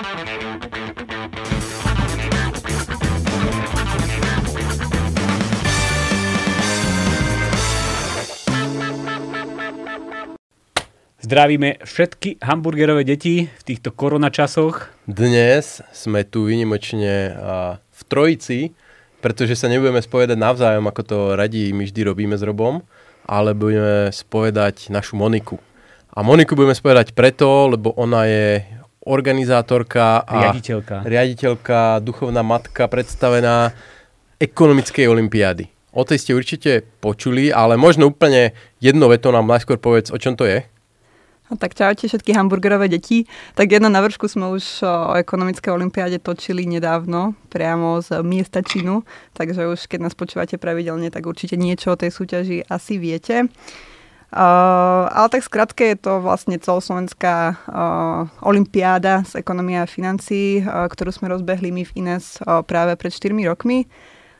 Zdravíme všetky hamburgerové deti v týchto koronačasoch. Dnes sme tu vynimočne v trojici, pretože sa nebudeme spovedať navzájom, ako to radí my vždy robíme s Robom, ale budeme spovedať našu Moniku. A Moniku budeme spovedať preto, lebo ona je organizátorka a riaditeľka, riaditeľka duchovná matka predstavená ekonomickej olimpiády. O tej ste určite počuli, ale možno úplne jedno veto nám najskôr povedz, o čom to je. No, tak čaute všetky hamburgerové deti. Tak jedno na vršku sme už o ekonomické olimpiáde točili nedávno, priamo z miesta činu, takže už keď nás počúvate pravidelne, tak určite niečo o tej súťaži asi viete. Uh, ale tak skratke je to vlastne celoslovenská uh, olimpiáda z ekonomie a financií, uh, ktorú sme rozbehli my v INES uh, práve pred 4 rokmi.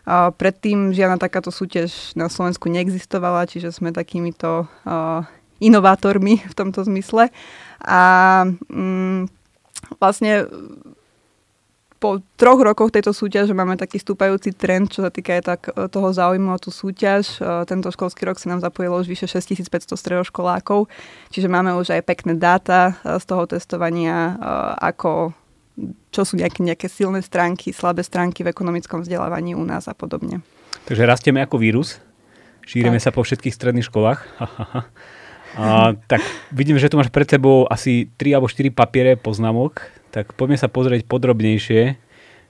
Uh, predtým žiadna takáto súťaž na Slovensku neexistovala, čiže sme takýmito uh, inovátormi v tomto zmysle. A mm, vlastne po troch rokoch tejto súťaže máme taký stúpajúci trend, čo sa týka aj tak e, toho záujmu o tú súťaž. E, tento školský rok sa nám zapojilo už vyše 6500 stredoškolákov, čiže máme už aj pekné dáta e, z toho testovania, ako čo sú nejaké, nejaké silné stránky, slabé stránky v ekonomickom vzdelávaní u nás a podobne. Takže rastieme ako vírus, šírime tak. sa po všetkých stredných školách. A, tak vidím, že tu máš pred sebou asi 3 alebo 4 papiere poznámok, tak poďme sa pozrieť podrobnejšie,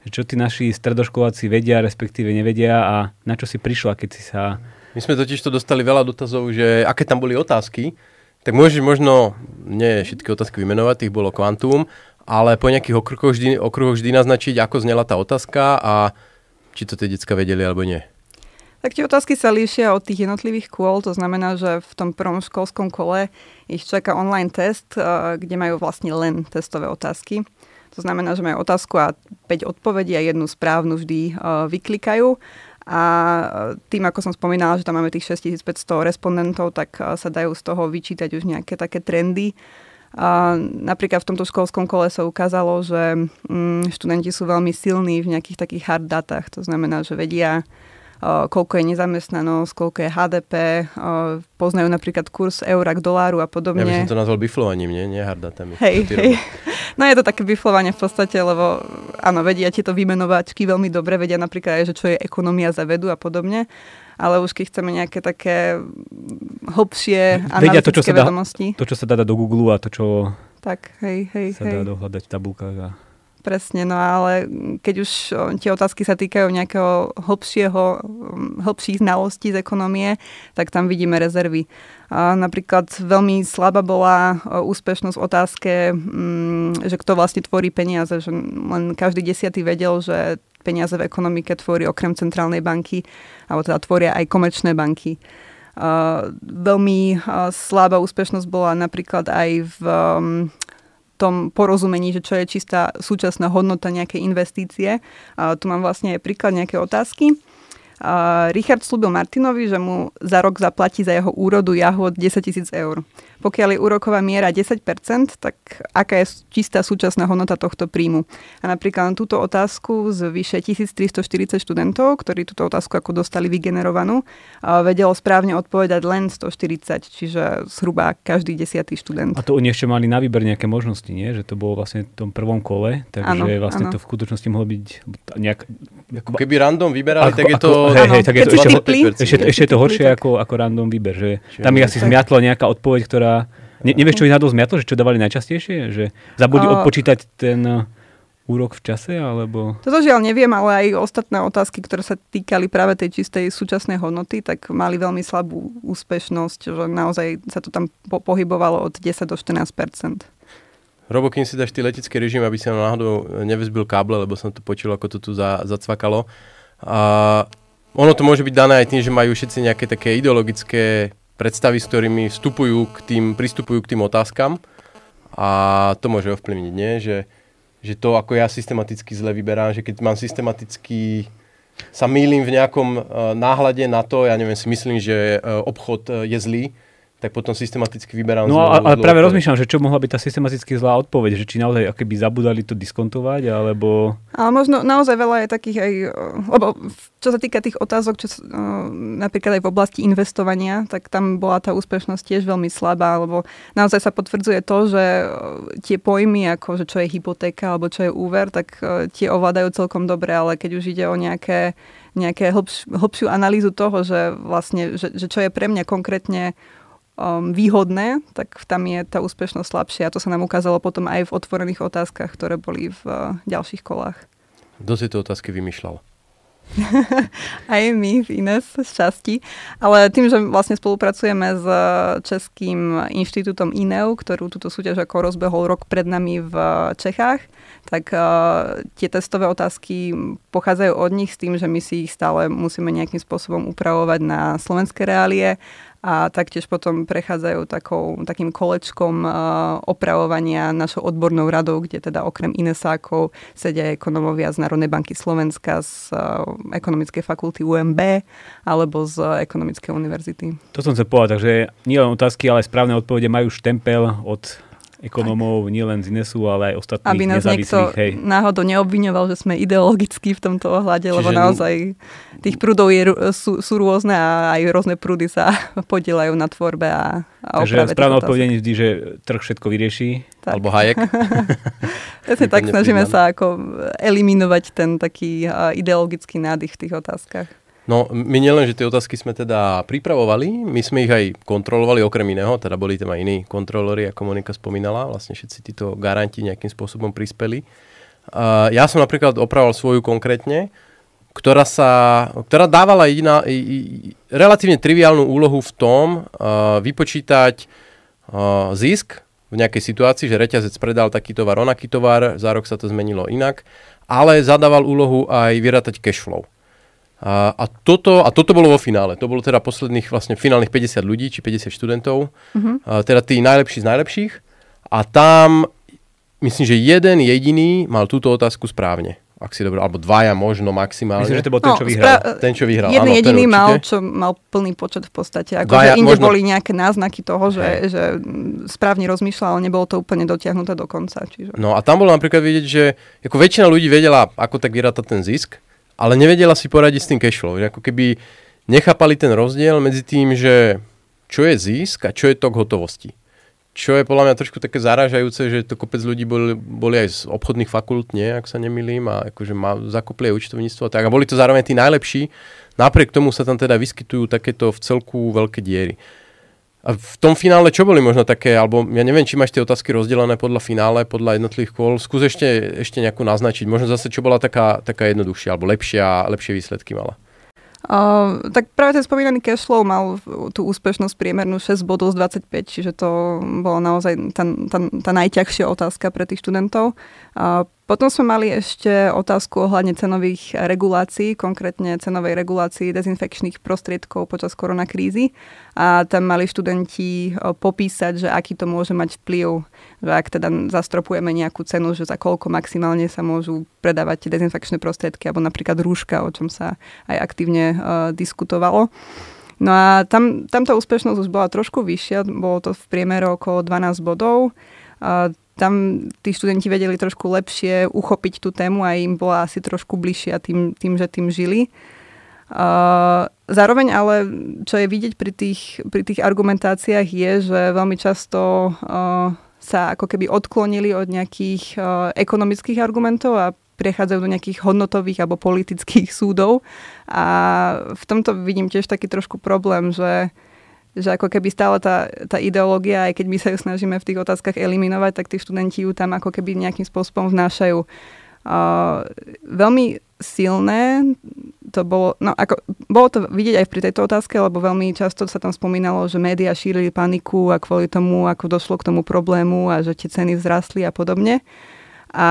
čo tí naši stredoškoláci vedia, respektíve nevedia a na čo si prišla, keď si sa... My sme totiž to dostali veľa dotazov, že aké tam boli otázky, tak môžeš možno, nie všetky otázky vymenovať, tých bolo kvantum, ale po nejakých okruhoch vždy, okruhoch vždy naznačiť, ako znela tá otázka a či to tie decka vedeli alebo nie. Tak tie otázky sa líšia od tých jednotlivých kôl, to znamená, že v tom prvom školskom kole ich čaká online test, eh, kde majú vlastne len testové otázky. To znamená, že majú otázku a 5 odpovedí a jednu správnu vždy uh, vyklikajú. A eh, tým, ako som spomínala, že tam máme tých 6500 respondentov, tak sa dajú z toho vyčítať už nejaké také trendy. A napríklad v tomto školskom kole sa ukázalo, že mm, študenti sú veľmi silní v nejakých takých hard datách. To znamená, že vedia koľko je nezamestnanosť, koľko je HDP, poznajú napríklad kurz eura k doláru a podobne. Ja by som to nazval biflovaním, nie? Nie hardatami. Hej, hej. No je to také biflovanie v podstate, lebo áno, vedia ti to vymenovačky veľmi dobre, vedia napríklad aj, že čo je ekonomia za vedu a podobne ale už keď chceme nejaké také hlbšie analytické to, čo sa vedomosti. Dá, to, čo sa dá dať do Google a to, čo tak, hej, hej, sa hej. dá dohľadať v tabulkách. A... Presne, no ale keď už tie otázky sa týkajú nejakého hlbšieho, hlbších znalostí z ekonomie, tak tam vidíme rezervy. Napríklad veľmi slabá bola úspešnosť v otázke, že kto vlastne tvorí peniaze, že len každý desiatý vedel, že peniaze v ekonomike tvorí okrem centrálnej banky, alebo teda tvoria aj komerčné banky. Uh, veľmi slabá úspešnosť bola napríklad aj v um, tom porozumení, že čo je čistá súčasná hodnota nejakej investície. Tu mám vlastne aj príklad nejaké otázky. Richard slúbil Martinovi, že mu za rok zaplatí za jeho úrodu jahod 10 tisíc eur. Pokiaľ je úroková miera 10%, tak aká je čistá súčasná hodnota tohto príjmu? A napríklad na túto otázku z vyše 1340 študentov, ktorí túto otázku ako dostali vygenerovanú, vedelo správne odpovedať len 140, čiže zhruba každý desiatý študent. A to oni ešte mali na výber nejaké možnosti, nie? Že to bolo vlastne v tom prvom kole, takže ano, vlastne ano. to v skutočnosti mohlo byť nejak... Ako keby random vyberali, ako, tak je to... Ako, hej, hej, tak je to ešte, ešte, ešte je to horšie ako, ako random výber, že tam je asi zmiatla nejaká odpoveď, ktorá Ne, nevieš, čo ich nadol zmiatlo, že čo dávali najčastejšie? Že zabudli uh, odpočítať ten uh, úrok v čase, alebo... Toto žiaľ neviem, ale aj ostatné otázky, ktoré sa týkali práve tej čistej súčasnej hodnoty, tak mali veľmi slabú úspešnosť, že naozaj sa to tam po- pohybovalo od 10 do 14 Robo, kým si dáš ty letecký režim, aby sa náhodou nevyzbil káble, lebo som to počul, ako to tu za, zacvakalo. A ono to môže byť dané aj tým, že majú všetci nejaké také ideologické predstavy, s ktorými vstupujú k tým, pristupujú k tým otázkam a to môže ovplyvniť, nie? Že, že to, ako ja systematicky zle vyberám, že keď mám systematicky sa mýlim v nejakom uh, náhľade na to, ja neviem, si myslím, že uh, obchod uh, je zlý, tak potom systematicky vyberám No a, ale práve odpoveď. rozmýšľam, že čo mohla byť tá systematicky zlá odpoveď, že či naozaj akoby zabudali to diskontovať, alebo... Ale možno naozaj veľa je takých aj, eh, lebo čo sa týka tých otázok, čo, eh, napríklad aj v oblasti investovania, tak tam bola tá úspešnosť tiež veľmi slabá, lebo naozaj sa potvrdzuje to, že eh, tie pojmy, ako že čo je hypotéka alebo čo je úver, tak tie ovládajú celkom dobre, ale keď už ide o nejaké, nejaké hlbš, hlbšiu analýzu toho, že vlastne, že, že čo je pre mňa konkrétne um, výhodné, tak tam je tá úspešnosť slabšia. A to sa nám ukázalo potom aj v otvorených otázkach, ktoré boli v uh, ďalších kolách. Kto si to otázky vymýšľal? Aj my v Ines z časti. Ale tým, že vlastne spolupracujeme s Českým inštitútom INEU, ktorú túto súťaž ako rozbehol rok pred nami v Čechách, tak uh, tie testové otázky pochádzajú od nich s tým, že my si ich stále musíme nejakým spôsobom upravovať na slovenské reálie a taktiež potom prechádzajú takou, takým kolečkom uh, opravovania našou odbornou radou, kde teda okrem Inesákov sedia ekonomovia z Národnej banky Slovenska, z uh, ekonomickej fakulty UMB alebo z ekonomickej univerzity. To som chcel povedať, takže nie len otázky, ale aj správne odpovede majú štempel od ekonomov, nie len z Inesu, ale aj ostatných Aby nás niekto. Hej. náhodou neobviňoval, že sme ideologickí v tomto ohľade, Čiže lebo naozaj tých prúdov je, sú, sú rôzne a aj rôzne prúdy sa podielajú na tvorbe a, a Takže správne tých otázok. odpovede je vždy, že trh všetko vyrieši. Tak. Alebo Hayek? Presne tak, snažíme sa ako eliminovať ten taký ideologický nádych v tých otázkach. No, my nielen, že tie otázky sme teda pripravovali, my sme ich aj kontrolovali okrem iného, teda boli tam aj iní kontrolóri, ako Monika spomínala, vlastne všetci títo garanti nejakým spôsobom prispeli. Uh, ja som napríklad opravoval svoju konkrétne, ktorá sa, ktorá dávala jediná, i, i, relatívne triviálnu úlohu v tom uh, vypočítať uh, zisk v nejakej situácii, že reťazec predal taký tovar, onaký tovar, za rok sa to zmenilo inak, ale zadával úlohu aj vyrátať cash flow. A, a, toto, a toto bolo vo finále. To bolo teda posledných vlastne finálnych 50 ľudí, či 50 študentov. Uh-huh. A, teda tí najlepší z najlepších. A tam, myslím, že jeden jediný mal túto otázku správne. Ak si dobre, alebo dvaja možno maximálne. Myslím, že to bol ten, čo vyhral. No, spra- ten, čo vyhral. Jeden áno, ten jediný mal, určite. čo mal plný počet v podstate. Ako, Dvaja, že inde možno- boli nejaké náznaky toho, že, že mm, správne rozmýšľal, ale nebolo to úplne dotiahnuté do konca. Čiže... No a tam bolo napríklad vidieť, že ako väčšina ľudí vedela, ako tak vyrátať ten zisk, ale nevedela si poradiť s tým cashflow. Ako keby nechápali ten rozdiel medzi tým, že čo je zisk a čo je tok hotovosti. Čo je podľa mňa trošku také zarážajúce, že to kopec ľudí boli, boli aj z obchodných fakult, nie, ak sa nemýlim, a akože ma, zakopli aj účtovníctvo a tak. A boli to zároveň tí najlepší. Napriek tomu sa tam teda vyskytujú takéto v celku veľké diery. A v tom finále čo boli možno také, alebo ja neviem, či máš tie otázky rozdelené podľa finále, podľa jednotlivých kôl. Skús ešte, ešte nejakú naznačiť. Možno zase, čo bola taká, taká jednoduchšia, alebo lepšia, lepšie výsledky mala. Uh, tak práve ten spomínaný cashflow mal tú úspešnosť priemernú 6 bodov z 25, čiže to bola naozaj tá, tá, tá najťažšia otázka pre tých študentov. Potom sme mali ešte otázku ohľadne cenových regulácií, konkrétne cenovej regulácii dezinfekčných prostriedkov počas koronakrízy. A tam mali študenti popísať, že aký to môže mať vplyv, že ak teda zastropujeme nejakú cenu, že za koľko maximálne sa môžu predávať dezinfekčné prostriedky, alebo napríklad rúška, o čom sa aj aktívne diskutovalo. No a tam, tam tá úspešnosť už bola trošku vyššia, bolo to v priemere okolo 12 bodov. Uh, tam tí študenti vedeli trošku lepšie uchopiť tú tému a im bola asi trošku bližšia tým, tým že tým žili. Uh, zároveň ale, čo je vidieť pri tých, pri tých argumentáciách je, že veľmi často uh, sa ako keby odklonili od nejakých uh, ekonomických argumentov a prechádzajú do nejakých hodnotových alebo politických súdov. A v tomto vidím tiež taký trošku problém, že, že ako keby stále tá, tá ideológia, aj keď my sa ju snažíme v tých otázkach eliminovať, tak tí študenti ju tam ako keby nejakým spôsobom vnášajú. Uh, veľmi silné to bolo, no ako, bolo to vidieť aj pri tejto otázke, lebo veľmi často sa tam spomínalo, že médiá šírili paniku a kvôli tomu, ako došlo k tomu problému a že tie ceny vzrastli a podobne. A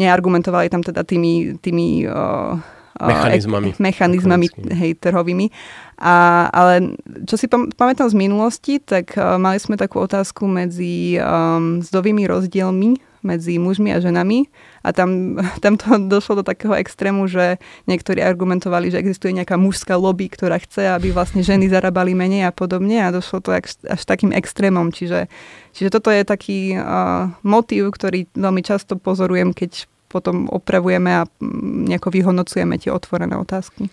neargumentovali tam teda tými, tými uh, Mechanizmami. E, mechanizmami, hej, trhovými. A, ale čo si pam- pamätám z minulosti, tak uh, mali sme takú otázku medzi um, zdovými rozdielmi medzi mužmi a ženami a tam, tam to došlo do takého extrému, že niektorí argumentovali, že existuje nejaká mužská lobby, ktorá chce, aby vlastne ženy zarábali menej a podobne a došlo to až, až takým extrémom. Čiže, čiže toto je taký uh, motív, ktorý veľmi často pozorujem, keď potom opravujeme a mm, nejako vyhodnocujeme tie otvorené otázky.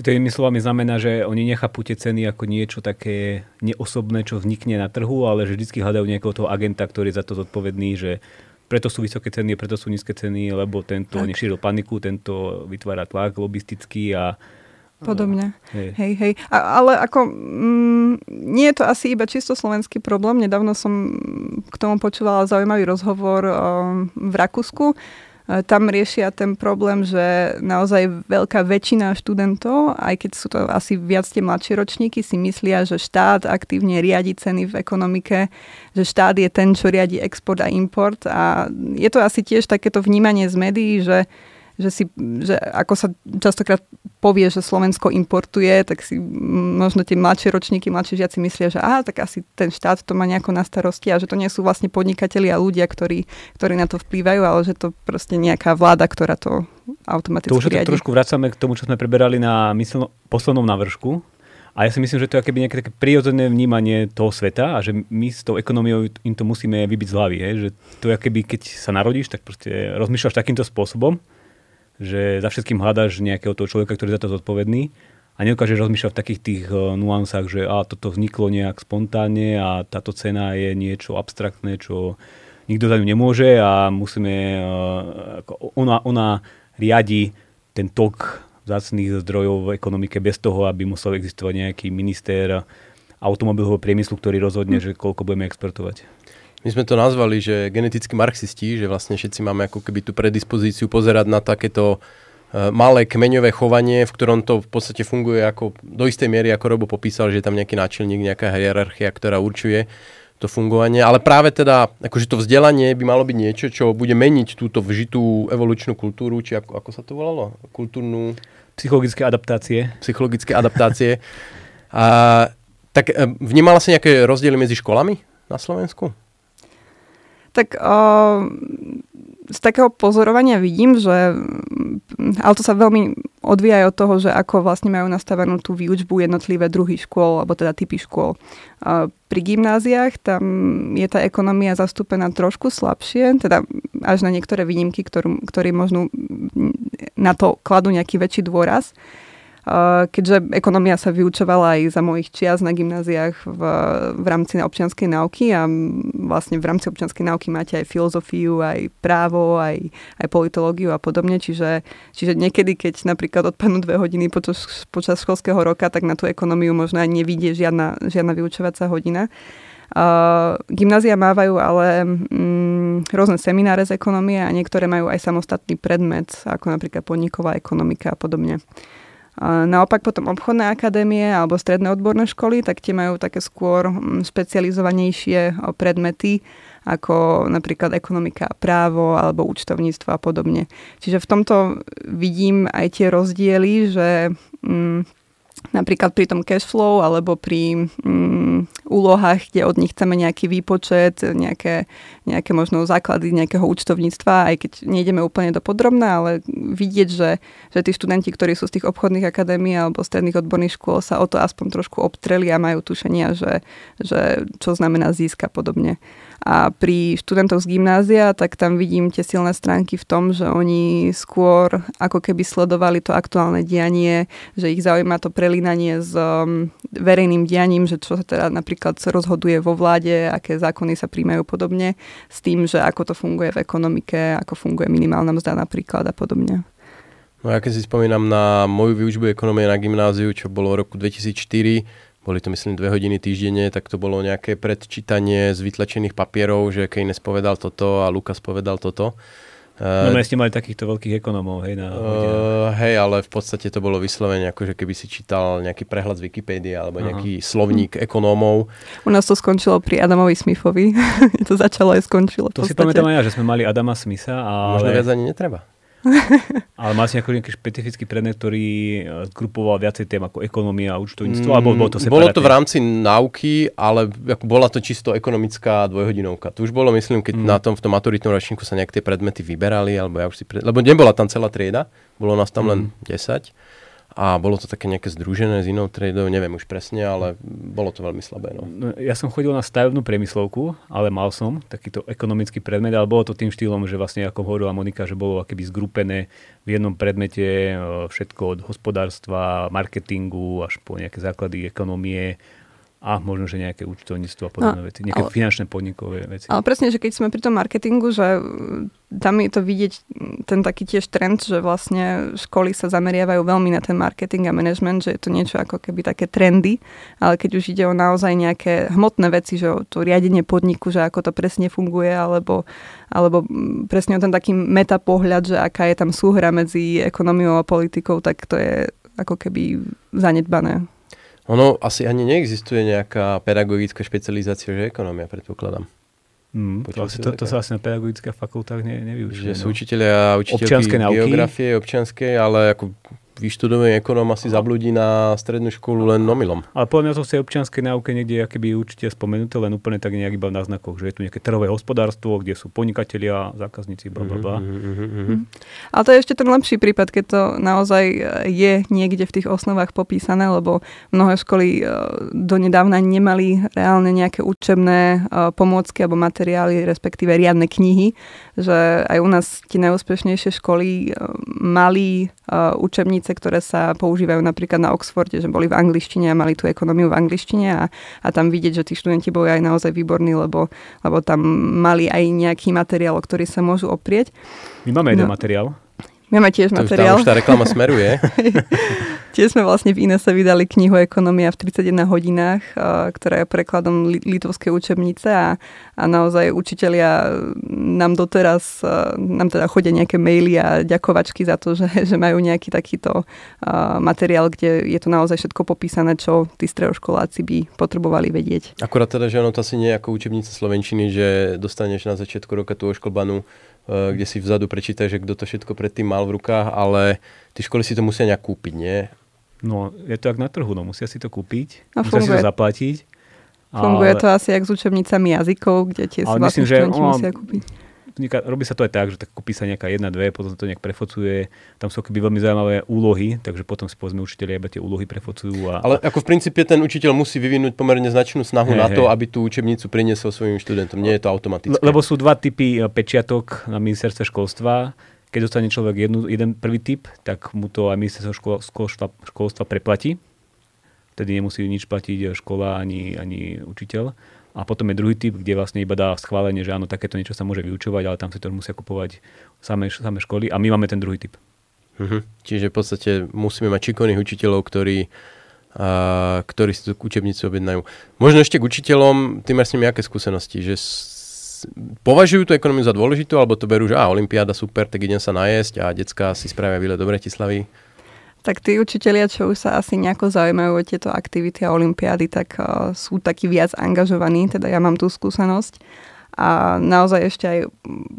To inými slovami znamená, že oni nechápu tie ceny ako niečo také neosobné, čo vznikne na trhu, ale že vždy hľadajú nejakého toho agenta, ktorý je za to zodpovedný, že preto sú vysoké ceny, preto sú nízke ceny, lebo tento tak. nešíril paniku, tento vytvára tlak lobistický a Podobne. Hej, hej. hej. A, ale ako, mm, nie je to asi iba čisto slovenský problém. Nedávno som k tomu počúvala zaujímavý rozhovor um, v Rakúsku tam riešia ten problém, že naozaj veľká väčšina študentov, aj keď sú to asi viac tie mladšie ročníky, si myslia, že štát aktívne riadi ceny v ekonomike, že štát je ten, čo riadi export a import. A je to asi tiež takéto vnímanie z médií, že že, si, že ako sa častokrát povie, že Slovensko importuje, tak si možno tie mladšie ročníky, mladšie žiaci myslia, že aha, tak asi ten štát to má nejako na starosti a že to nie sú vlastne podnikatelia a ľudia, ktorí, ktorí na to vplývajú, ale že to proste nejaká vláda, ktorá to automaticky To už riadi. trošku vracame k tomu, čo sme preberali na myslno, poslednom návršku. A ja si myslím, že to je akéby nejaké také prirodzené vnímanie toho sveta a že my s tou ekonomiou im to musíme vybiť z hlavy. Je? Že to je akéby, keď sa narodíš, tak proste rozmýšľaš takýmto spôsobom že za všetkým hľadaš nejakého toho človeka, ktorý je za to zodpovedný a nedokážeš rozmýšľať v takých tých uh, nuansách, že a toto vzniklo nejak spontánne a táto cena je niečo abstraktné, čo nikto za ňu nemôže a musíme, uh, ona, ona riadi ten tok zácných zdrojov v ekonomike bez toho, aby musel existovať nejaký minister automobilového priemyslu, ktorý rozhodne, hm. že koľko budeme exportovať. My sme to nazvali, že genetickí marxisti, že vlastne všetci máme ako keby tú predispozíciu pozerať na takéto uh, malé kmeňové chovanie, v ktorom to v podstate funguje ako do istej miery, ako Robo popísal, že je tam nejaký náčelník, nejaká hierarchia, ktorá určuje to fungovanie, ale práve teda, akože to vzdelanie by malo byť niečo, čo bude meniť túto vžitú evolučnú kultúru, či ako, ako sa to volalo? Kultúrnu... Psychologické adaptácie. Psychologické adaptácie. A, tak e, vnímala si nejaké rozdiely medzi školami na Slovensku? Tak uh, z takého pozorovania vidím, že ale to sa veľmi odvíja aj od toho, že ako vlastne majú nastavenú tú výučbu jednotlivé druhy škôl, alebo teda typy škôl. Uh, pri gymnáziách tam je tá ekonomia zastúpená trošku slabšie, teda až na niektoré výnimky, ktorú, ktorí možno na to kladú nejaký väčší dôraz. Keďže ekonomia sa vyučovala aj za mojich čias na gymnáziách v, v rámci občianskej náuky a vlastne v rámci občianskej náuky máte aj filozofiu, aj právo, aj, aj politológiu a podobne, čiže, čiže niekedy, keď napríklad odpadnú dve hodiny počas, počas školského roka, tak na tú ekonómiu možno aj nevidie žiadna, žiadna vyučovacia hodina. Uh, gymnázia mávajú ale mm, rôzne semináre z ekonomie a niektoré majú aj samostatný predmet, ako napríklad podniková ekonomika a podobne. Naopak potom obchodné akadémie alebo stredné odborné školy, tak tie majú také skôr mm, špecializovanejšie predmety, ako napríklad ekonomika právo alebo účtovníctvo a podobne. Čiže v tomto vidím aj tie rozdiely, že mm, napríklad pri tom cash flow alebo pri mm, úlohách, kde od nich chceme nejaký výpočet, nejaké, nejaké možno základy nejakého účtovníctva, aj keď nejdeme úplne do podrobná, ale vidieť, že, že tí študenti, ktorí sú z tých obchodných akadémií alebo stredných odborných škôl sa o to aspoň trošku obtreli a majú tušenia, že, že čo znamená získa podobne. A pri študentoch z gymnázia, tak tam vidím tie silné stránky v tom, že oni skôr ako keby sledovali to aktuálne dianie, že ich zaujíma to prelínanie s um, verejným dianím, že čo sa teda napríklad rozhoduje vo vláde, aké zákony sa príjmajú podobne, s tým, že ako to funguje v ekonomike, ako funguje minimálna mzda napríklad a podobne. No ja keď si spomínam na moju výučbu ekonomie na gymnáziu, čo bolo v roku 2004, boli to myslím dve hodiny týždenne, tak to bolo nejaké predčítanie z vytlačených papierov, že Keynes povedal toto a Lukas povedal toto. No my ste mali takýchto veľkých ekonomov, hej? Na uh, hej, ale v podstate to bolo vyslovene, ako že keby si čítal nejaký prehľad z Wikipédie alebo nejaký slovník ekonómov. U nás to skončilo pri Adamovi Smithovi. to začalo aj skončilo. To si pamätám aj ja, že sme mali Adama Smitha. Ale... Možno viac ani netreba. Ale máš nejaký, nejaký špecifický predmet, ktorý e, zgrupoval viacej tém ako ekonomia a účtovníctvo, mm, alebo bolo to? Bolo to v rámci náuky, ale ako bola to čisto ekonomická dvojhodinovka. To už bolo, myslím, keď mm. na tom v tom maturitnom ročníku sa nejak tie predmety vyberali, alebo ja už si pred... lebo nebola tam celá trieda, bolo nás tam mm. len 10 a bolo to také nejaké združené s inou tradou, neviem už presne, ale bolo to veľmi slabé. No. No, ja som chodil na stavebnú priemyslovku, ale mal som takýto ekonomický predmet, ale bolo to tým štýlom, že vlastne ako hovorila Monika, že bolo akéby zgrupené v jednom predmete e, všetko od hospodárstva, marketingu až po nejaké základy ekonomie, a možno, že nejaké účtovníctvo a podobné no, veci, nejaké ale, finančné podnikové veci. Ale presne, že keď sme pri tom marketingu, že tam je to vidieť ten taký tiež trend, že vlastne školy sa zameriavajú veľmi na ten marketing a management, že je to niečo ako keby také trendy, ale keď už ide o naozaj nejaké hmotné veci, že o to riadenie podniku, že ako to presne funguje, alebo, alebo presne o ten taký metapohľad, že aká je tam súhra medzi ekonomiou a politikou, tak to je ako keby zanedbané. Ono asi ani neexistuje nejaká pedagogická špecializácia, že ekonomia, predpokladám. Mm, to, asi, to, to sa asi na pedagogických fakultách ne, nevyučuje. Že sú no. učiteľia a učiteľky geografie, občianskej, ale ako vyštudovaný ekonóm asi zabludí na strednú školu len nomilom. Ale podľa mňa to v tej občianskej náuke niekde keby určite spomenuté, len úplne tak nejak iba v náznakoch, že je tu nejaké trhové hospodárstvo, kde sú podnikatelia, zákazníci, bla, bla, bla. Mm-hmm, mm-hmm. Ale to je ešte ten lepší prípad, keď to naozaj je niekde v tých osnovách popísané, lebo mnohé školy e, donedávna nemali reálne nejaké učebné e, pomôcky alebo materiály, respektíve riadne knihy, že aj u nás tie najúspešnejšie školy mali učebnice, ktoré sa používajú napríklad na Oxforde, že boli v angličtine a mali tú ekonómiu v angličtine a, a tam vidieť, že tí študenti boli aj naozaj výborní, lebo, lebo tam mali aj nejaký materiál, o ktorý sa môžu oprieť. My máme jeden no. materiál. Máme tiež to materiál. Už tá, už tá reklama smeruje. tiež sme vlastne v Inese vydali knihu Ekonomia v 31 hodinách, ktorá je prekladom litovskej učebnice a, a naozaj učitelia nám doteraz, nám teda chodia nejaké maily a ďakovačky za to, že, že majú nejaký takýto materiál, kde je to naozaj všetko popísané, čo tí stredoškoláci by potrebovali vedieť. Akurát teda, že ono to asi nie je ako učebnica Slovenčiny, že dostaneš na začiatku roka tú oškolbanú Eh, kde si vzadu prečítaj, že kto to všetko predtým mal v rukách, ale tie školy si to musia nejak kúpiť, nie? No, je to jak na trhu, no musia si to kúpiť, a musia funguje. si to zaplatiť. Funguje ale... to asi jak s učebnicami jazykov, kde tie si myslím, že, musia kúpiť robí sa to aj tak, že tak kúpi sa nejaká jedna, dve, potom to nejak prefocuje. Tam sú keby veľmi zaujímavé úlohy, takže potom si povedzme učiteľi iba tie úlohy prefocujú. A... Ale ako v princípe ten učiteľ musí vyvinúť pomerne značnú snahu hey, na to, hey. aby tú učebnicu priniesol svojim študentom. Nie je to automatické. Lebo sú dva typy e, pečiatok na ministerstve školstva. Keď dostane človek jednu, jeden prvý typ, tak mu to aj ministerstvo školstva, školstva preplatí. Tedy nemusí nič platiť škola ani, ani učiteľ. A potom je druhý typ, kde vlastne iba dá schválenie, že áno, takéto niečo sa môže vyučovať, ale tam si to musia kupovať samé, samé školy. A my máme ten druhý typ. Uh-huh. Čiže v podstate musíme mať šikovných učiteľov, ktorí, a, ktorí si tú učebnicu objednajú. Možno ešte k učiteľom, ty máš s nimi aké skúsenosti? Že považujú tú ekonomiu za dôležitú, alebo to berú, že a, olimpiáda super, tak idem sa najesť a decka si spravia výlet do Bratislavy? Tak tí učitelia, čo už sa asi nejako zaujímajú o tieto aktivity a olimpiády, tak uh, sú takí viac angažovaní, teda ja mám tú skúsenosť a naozaj ešte aj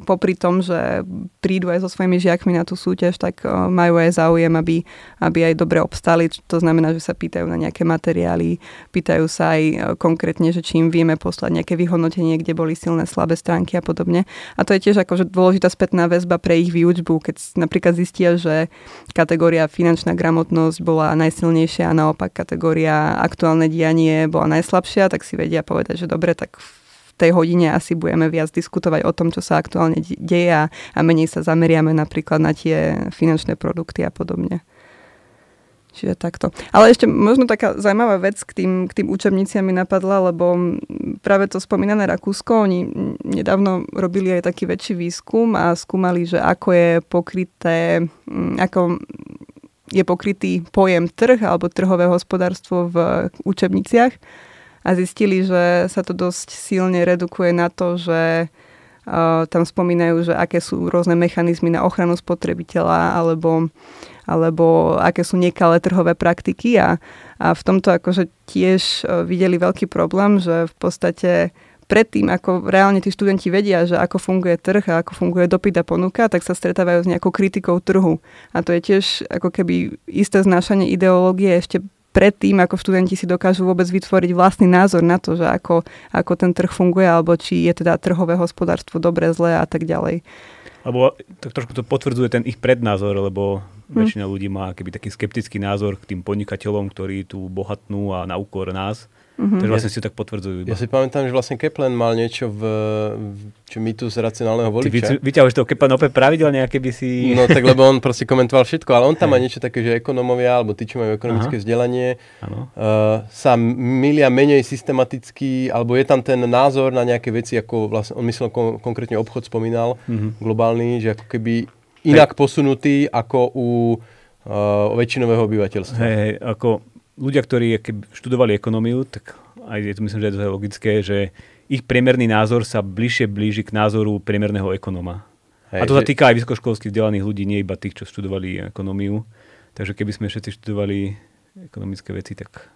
popri tom, že prídu aj so svojimi žiakmi na tú súťaž, tak majú aj záujem, aby, aby aj dobre obstali. To znamená, že sa pýtajú na nejaké materiály, pýtajú sa aj konkrétne, že či im vieme poslať nejaké vyhodnotenie, kde boli silné, slabé stránky a podobne. A to je tiež akože dôležitá spätná väzba pre ich výučbu, keď napríklad zistia, že kategória finančná gramotnosť bola najsilnejšia a naopak kategória aktuálne dianie bola najslabšia, tak si vedia povedať, že dobre, tak tej hodine asi budeme viac diskutovať o tom, čo sa aktuálne deje a, menej sa zameriame napríklad na tie finančné produkty a podobne. Čiže takto. Ale ešte možno taká zaujímavá vec k tým, k tým učebniciam mi napadla, lebo práve to spomínané Rakúsko, oni nedávno robili aj taký väčší výskum a skúmali, že ako je pokryté, ako je pokrytý pojem trh alebo trhové hospodárstvo v učebniciach a zistili, že sa to dosť silne redukuje na to, že uh, tam spomínajú, že aké sú rôzne mechanizmy na ochranu spotrebiteľa alebo, alebo aké sú nekalé trhové praktiky a, a v tomto akože tiež uh, videli veľký problém, že v podstate predtým, ako reálne tí študenti vedia, že ako funguje trh a ako funguje dopyt a ponuka, tak sa stretávajú s nejakou kritikou trhu. A to je tiež ako keby isté znášanie ideológie ešte predtým, ako študenti si dokážu vôbec vytvoriť vlastný názor na to, že ako, ako ten trh funguje, alebo či je teda trhové hospodárstvo dobre, zlé a tak ďalej. Lebo tak trošku to potvrdzuje ten ich prednázor, lebo hm. väčšina ľudí má keby taký skeptický názor k tým podnikateľom, ktorí tu bohatnú a na úkor nás. Mm-hmm. Takže vlastne si to tak potvrdzujú. Iba. Ja si pamätám, že vlastne Keplen mal niečo v, v mýtus racionálneho voliča. Ty vyťahuješ toho Keplen opäť pravidelne, aké by si... No tak, lebo on proste komentoval všetko, ale on tam má niečo také, že ekonomovia, alebo tí, čo majú ekonomické Aha. vzdelanie, uh, sa milia menej systematicky, alebo je tam ten názor na nejaké veci, ako vlastne, on myslel kon- konkrétne obchod spomínal, mm-hmm. globálny, že ako keby inak hey. posunutý ako u uh, väčšinového obyvateľstva. Hej, hey, ako ľudia, ktorí študovali ekonómiu, tak aj je to myslím, že je to logické, že ich priemerný názor sa bližšie blíži k názoru priemerného ekonóma. Hej, a to sa týka aj vysokoškolských vzdelaných ľudí, nie iba tých, čo študovali ekonómiu. Takže keby sme všetci študovali ekonomické veci, tak,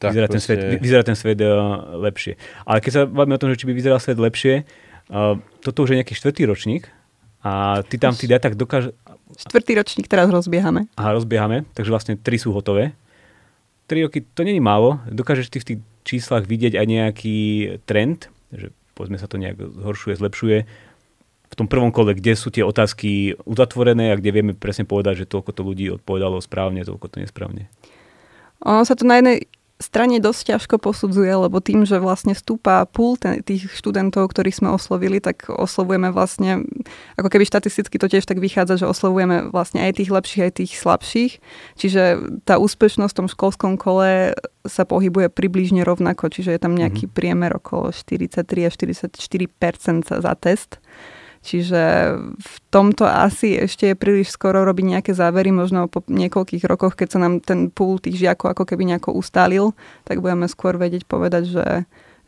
tak vyzerá, proste... ten svet, vyzerá ten svet uh, lepšie. Ale keď sa bavíme o tom, že či by vyzeral svet lepšie, uh, toto už je nejaký štvrtý ročník a ty tam v tých dátach dokáže... Štvrtý ročník teraz rozbiehame. Aha, rozbiehame, takže vlastne tri sú hotové. 3 roky to není málo. Dokážeš ty v tých číslach vidieť aj nejaký trend, že povedzme sa to nejak zhoršuje, zlepšuje v tom prvom kole, kde sú tie otázky uzatvorené a kde vieme presne povedať, že toľko to ľudí odpovedalo správne, toľko to nesprávne. Ono sa to na jednej strane dosť ťažko posudzuje, lebo tým, že vlastne stúpa púl tých študentov, ktorých sme oslovili, tak oslovujeme vlastne, ako keby štatisticky to tiež tak vychádza, že oslovujeme vlastne aj tých lepších, aj tých slabších. Čiže tá úspešnosť v tom školskom kole sa pohybuje približne rovnako, čiže je tam nejaký mm-hmm. priemer okolo 43 až 44% za test. Čiže v tomto asi ešte je príliš skoro robiť nejaké závery, možno po niekoľkých rokoch, keď sa nám ten púl tých žiakov ako keby nejako ustálil, tak budeme skôr vedieť povedať, že,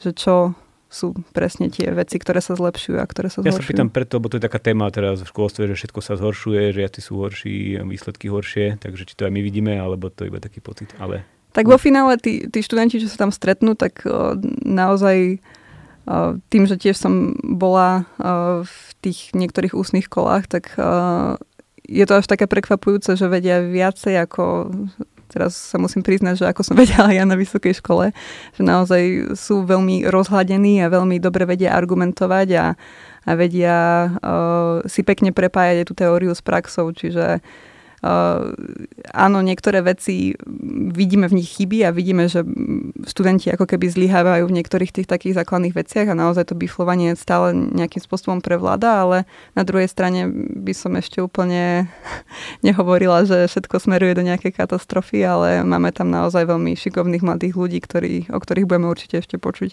že čo sú presne tie veci, ktoré sa zlepšujú a ktoré sa zhoršujú. Ja sa pýtam preto, lebo to je taká téma teraz v školstve, že všetko sa zhoršuje, že jaci sú horší, výsledky horšie, takže či to aj my vidíme, alebo to je iba taký pocit. Ale... Tak vo finále tí, tí študenti, čo sa tam stretnú, tak o, naozaj tým, že tiež som bola v tých niektorých ústnych kolách, tak je to až také prekvapujúce, že vedia viacej ako teraz sa musím priznať, že ako som vedela ja na vysokej škole, že naozaj sú veľmi rozhľadení a veľmi dobre vedia argumentovať a, a vedia uh, si pekne prepájať tú teóriu s praxou, čiže Uh, áno, niektoré veci vidíme v nich chyby a vidíme, že študenti ako keby zlyhávajú v niektorých tých takých základných veciach a naozaj to biflovanie stále nejakým spôsobom prevláda, ale na druhej strane by som ešte úplne nehovorila, že všetko smeruje do nejakej katastrofy, ale máme tam naozaj veľmi šikovných mladých ľudí, ktorí, o ktorých budeme určite ešte počuť.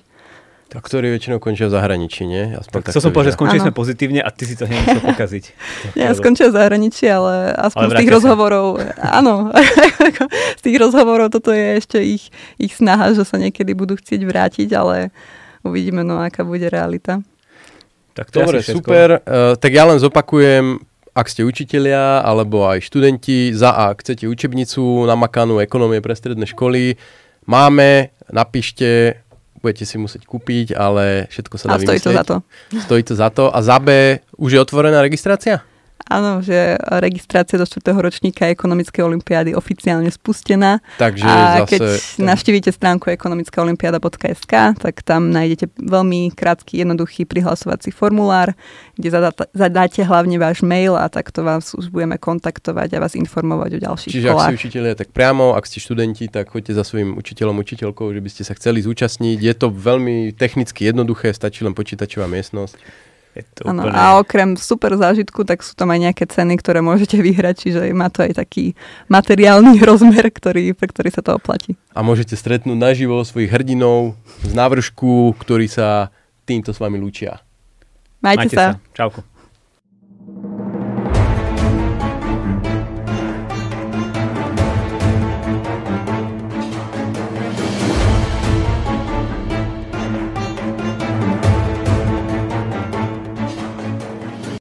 Tak, ktorí väčšinou končia v zahraničí, nie? Aspoň tak, tak som povedal, že skončili sme pozitívne a ty si to hneď pokaziť. Nie, skončia v zahraničí, ale aspoň ale z tých rozhovorov, áno, z tých rozhovorov toto je ešte ich, ich snaha, že sa niekedy budú chcieť vrátiť, ale uvidíme, no aká bude realita. Tak to Dobre, super. Uh, tak ja len zopakujem, ak ste učitelia alebo aj študenti, za A chcete učebnicu namakanú ekonomie pre stredné školy, máme, napíšte budete si musieť kúpiť, ale všetko sa dá A stojí to za to. Stojí to za to. A za B už je otvorená registrácia? Áno, že registrácia do 4. ročníka ekonomickej olimpiády oficiálne spustená. Takže a zase keď ten... navštívite stránku ekonomickaolimpiada.sk, tak tam nájdete veľmi krátky, jednoduchý prihlasovací formulár, kde zadáte, zadáte hlavne váš mail a takto vás už budeme kontaktovať a vás informovať o ďalších Čiže školách. ak ste učiteľia, tak priamo, ak ste študenti, tak choďte za svojim učiteľom, učiteľkou, že by ste sa chceli zúčastniť. Je to veľmi technicky jednoduché, stačí len počítačová miestnosť. Je to ano, úplne... A okrem super zážitku, tak sú tam aj nejaké ceny, ktoré môžete vyhrať, čiže má to aj taký materiálny rozmer, ktorý, pre ktorý sa to oplatí. A môžete stretnúť naživo svojich hrdinov z návršku, ktorí sa týmto s vami lúčia. Majte, Majte sa. sa. Čauko.